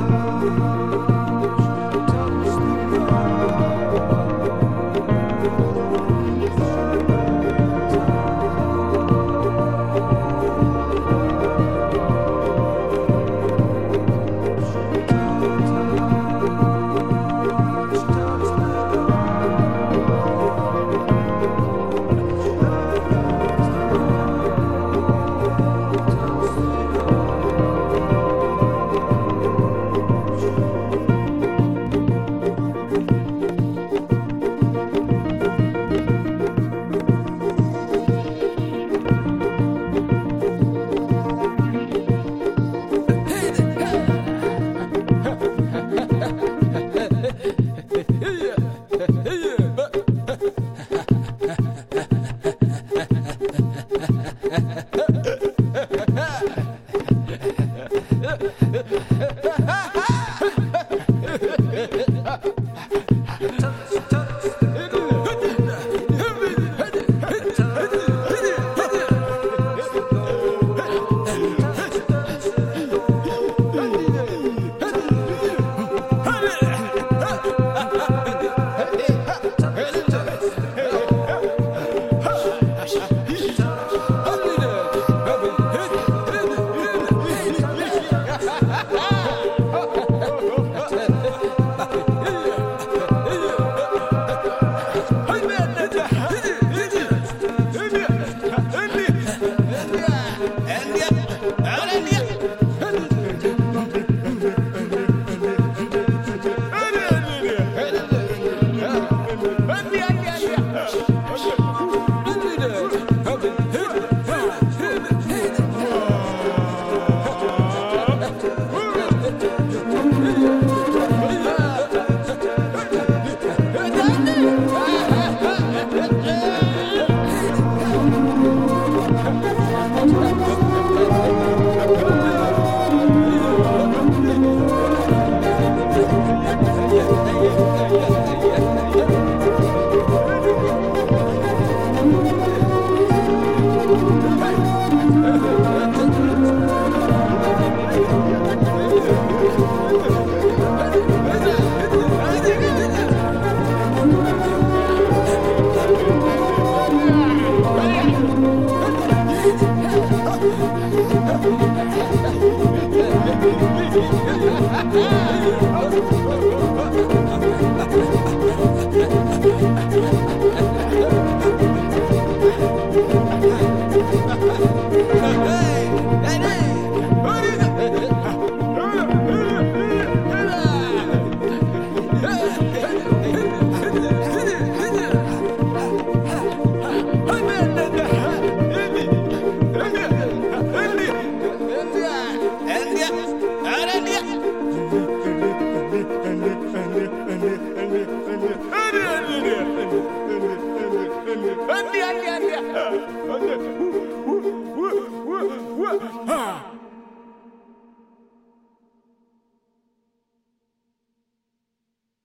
Música Ha ha ha! Andy.